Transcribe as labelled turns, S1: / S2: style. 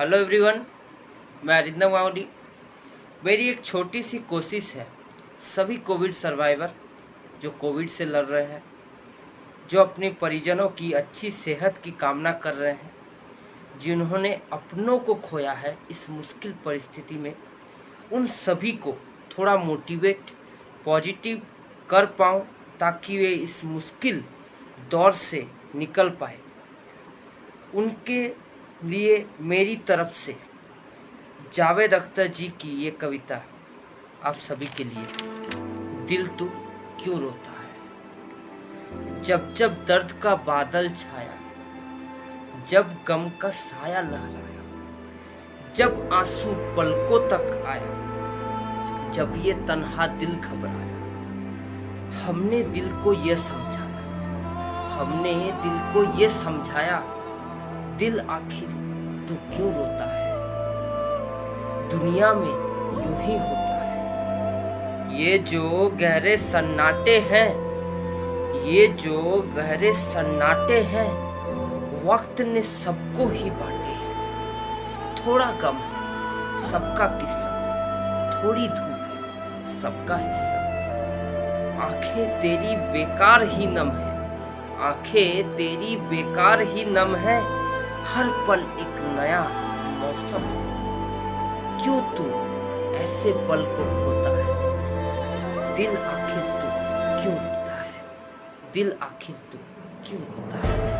S1: Hello everyone, मैं अरिंदम गावली मेरी एक छोटी सी कोशिश है, सभी कोविड सर्वाइवर जो कोविड से लड़ रहे हैं, जो अपने परिजनों की अच्छी सेहत की कामना कर रहे हैं, जिन्होंने अपनों को खोया है इस मुश्किल परिस्थिति में, उन सभी को थोड़ा मोटिवेट, पॉजिटिव कर पाऊँ, ताकि वे इस मुश्किल दौर से निकल पाए। उनके लिए मेरी तरफ़ से। जावेद अख्तर जी की ये कविता आप सभी के लिए। दिल तो क्यों रोता है? जब जब दर्द का बादल छाया, जब गम का साया लहराया, जब आँसू पलकों तक आया, जब ये तनहा दिल घबराया, हमने दिल को ये समझाया, हमने दिल को ये समझाया दिल आखिर तो क्यों रोता है? दुनिया में यूँ ही होता है। ये जो गहरे सन्नाटे हैं, ये जो गहरे सन्नाटे हैं, वक्त ने सबको ही बांटे हैं। थोड़ा कम है सबका किस्सा, थोड़ी धूप है सबका हिस्सा। आँखें तेरी बेकार ही नम है, आँखें तेरी बेकार ही नम है। हर पल एक नया मौसम। क्यों तू ऐसे पल को होता है? दिल आखिर तू क्यों रोता है? दिल आखिर तू क्यों रोता है?